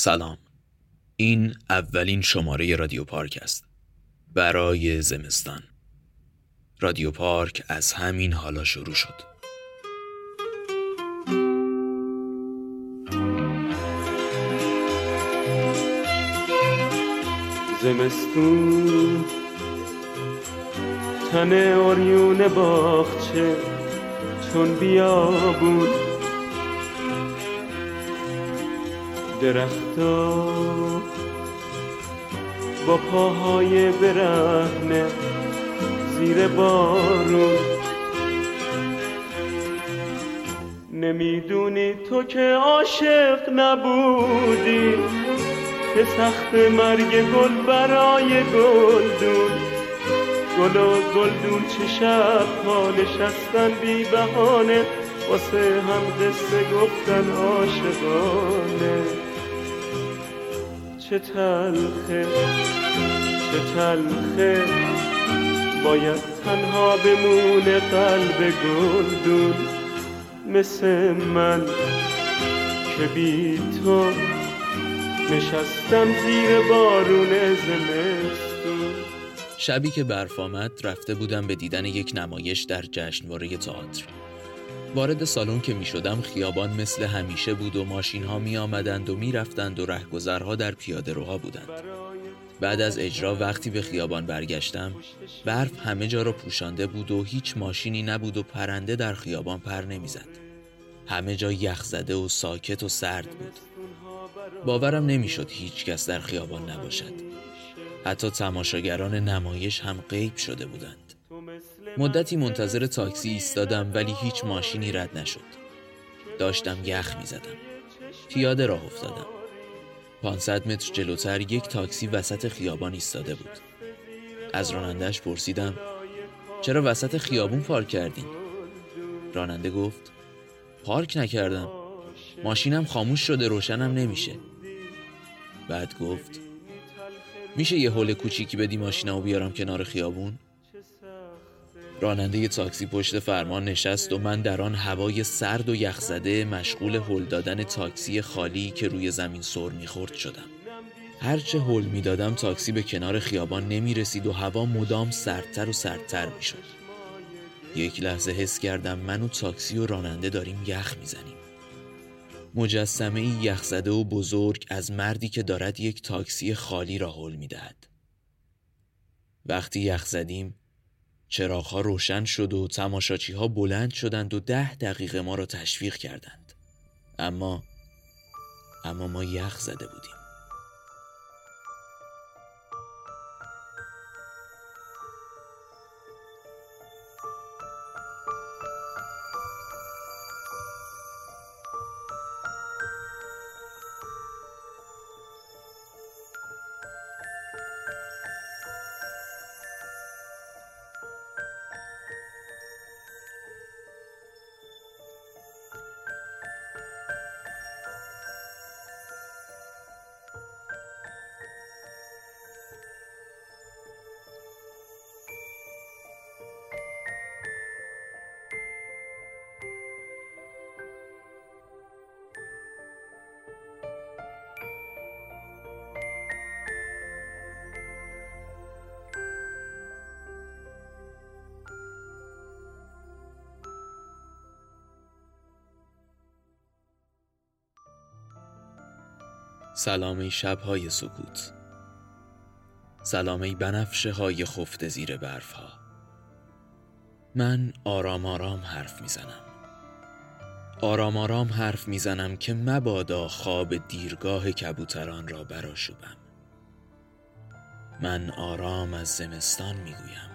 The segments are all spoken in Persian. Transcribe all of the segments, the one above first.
سلام. این اولین شماره رادیو پارک است. برای زمستان. رادیو پارک از همین حالا شروع شد. زمستون. تن اوریون باخچه چون بیابون درختا با پاهای برهنه زیر بارون نمی‌دونی تو که عاشق نبودی که سخت مرگ گل برای گلدون. گل و گلدون چه شب ها نشستن بی بهانه واسه هم قصه گفتن عاشقانه. چه تلخه چه تلخه. باید تنها بمونه قلب گلدون مثل من که بی تو نشستم زیر بارون زمستون. شبی که برف آمد رفته بودم به دیدن یک نمایش در جشنواره تئاتر. وارد سالن که می شدم خیابان مثل همیشه بود و ماشین ها می آمدند و می رفتند و رهگذرها در پیاده روها بودند. بعد از اجرا وقتی به خیابان برگشتم برف همه جا را پوشانده بود و هیچ ماشینی نبود و پرنده در خیابان پر نمی‌زد. همه جا یخ زده و ساکت و سرد بود. باورم نمی‌شد هیچ کس در خیابان نباشد. حتی تماشاگران نمایش هم غیب شده بودند. مدتی منتظر تاکسی ایستادم ولی هیچ ماشینی رد نشد. داشتم یخ می زدم پیاده راه افتادم. 500 متر جلوتر یک تاکسی وسط خیابان ایستاده بود. از رانندهش پرسیدم چرا وسط خیابون پارک کردین؟ راننده گفت پارک نکردم. ماشینم خاموش شده روشنم نمیشه. بعد گفت میشه یه حول کوچیکی بدی ماشینمو بیارم کنار خیابون؟ راننده تاکسی پشت فرمان نشست و من در آن هوای سرد و یخزده مشغول هل دادن تاکسی خالی که روی زمین سر می‌خورد شدم. هرچه هل می‌دادم تاکسی به کنار خیابان نمی رسید و هوا مدام سردتر و سردتر می‌شد. یک لحظه حس کردم من و تاکسی و راننده داریم یخ می‌زنیم. مجسمه ای یخزده و بزرگ از مردی که دارد یک تاکسی خالی را حل می‌دهد. وقتی یخ زدیم چراغها روشن شد و تماشاچی ها بلند شدند و ده دقیقه ما را تشویق کردند. اما اما ما یخ زده بودیم. سلام ای شبهای سکوت. سلام ای بنفشه های خفته زیر برف ها من آرام آرام حرف می‌زنم. آرام آرام حرف می‌زنم که مبادا خواب دیرگاه کبوتران را براشوبم. من آرام از زمستان می‌گویم.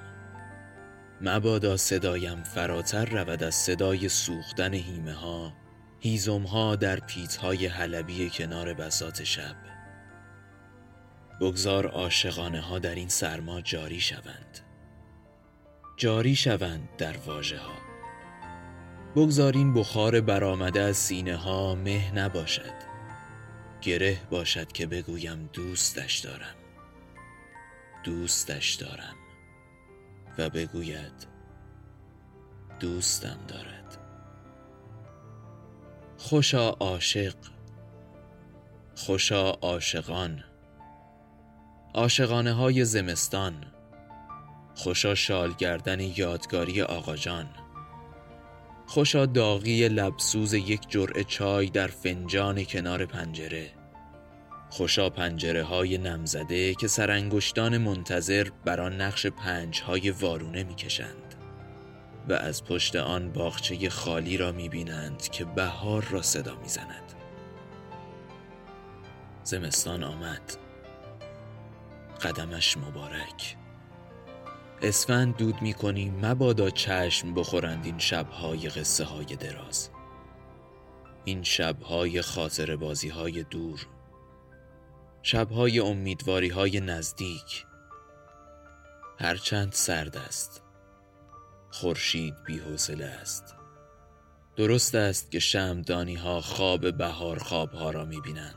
مبادا صدایم فراتر رود از صدای سوختن هیمه ها هیزم ها در پیت های حلبی کنار بسات شب. بگذار عاشقانه ها در این سرما جاری شوند. جاری شوند در واژه ها بگذار این بخار برآمده از سینه ها مه نباشد. گره باشد که بگویم دوستش دارم. دوستش دارم. و بگوید دوستم دارد. خوشا عاشق خوشا عاشقان. عاشقانه های زمستان خوشا شال گردن یادگاری آقاجان خوشا داغی لبسوز یک جرعه چای در فنجان کنار پنجره. خوشا پنجره های نمزده که سرانگشتان منتظر بر آن نقش پنج های وارونه می‌کشند. و از پشت آن باغچه خالی را می‌بینند که بهار را صدا می‌زند. زمستان آمد. قدمش مبارک. اسفند دود می مبادا چشم بخورند این شبهای قصه های دراز. این شبهای خاطر بازی های دور. شبهای امیدواری های نزدیک هرچند سرد است. خورشید بیحوصله است. درست است که شمدانی ها خواب بهار خواب ها را می بینند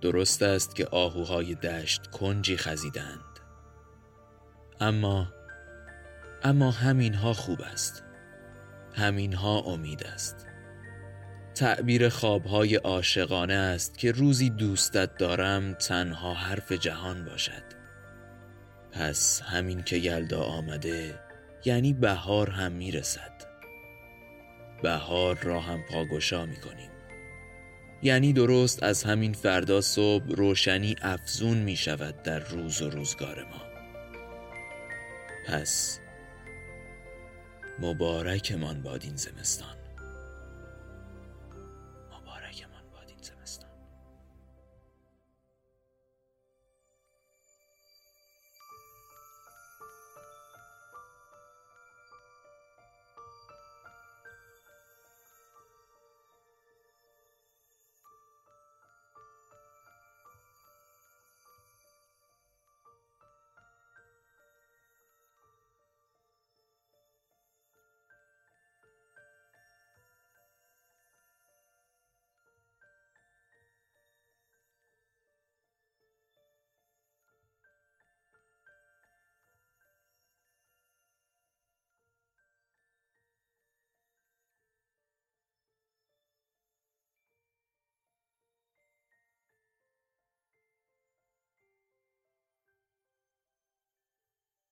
درست است که آهوهای دشت کنجی خزیدند. اما اما همینها خوب است. همینها امید است. تعبیر خوابهای عاشقانه است که روزی دوستت دارم تنها حرف جهان باشد. پس همین که یلدا آمده یعنی بهار هم می‌رسد. بهار را هم پاگشا می‌کنیم. یعنی درست از همین فردا صبح روشنی افزون می شود در روز و روزگار ما. پس مبارکمان باد این زمستان.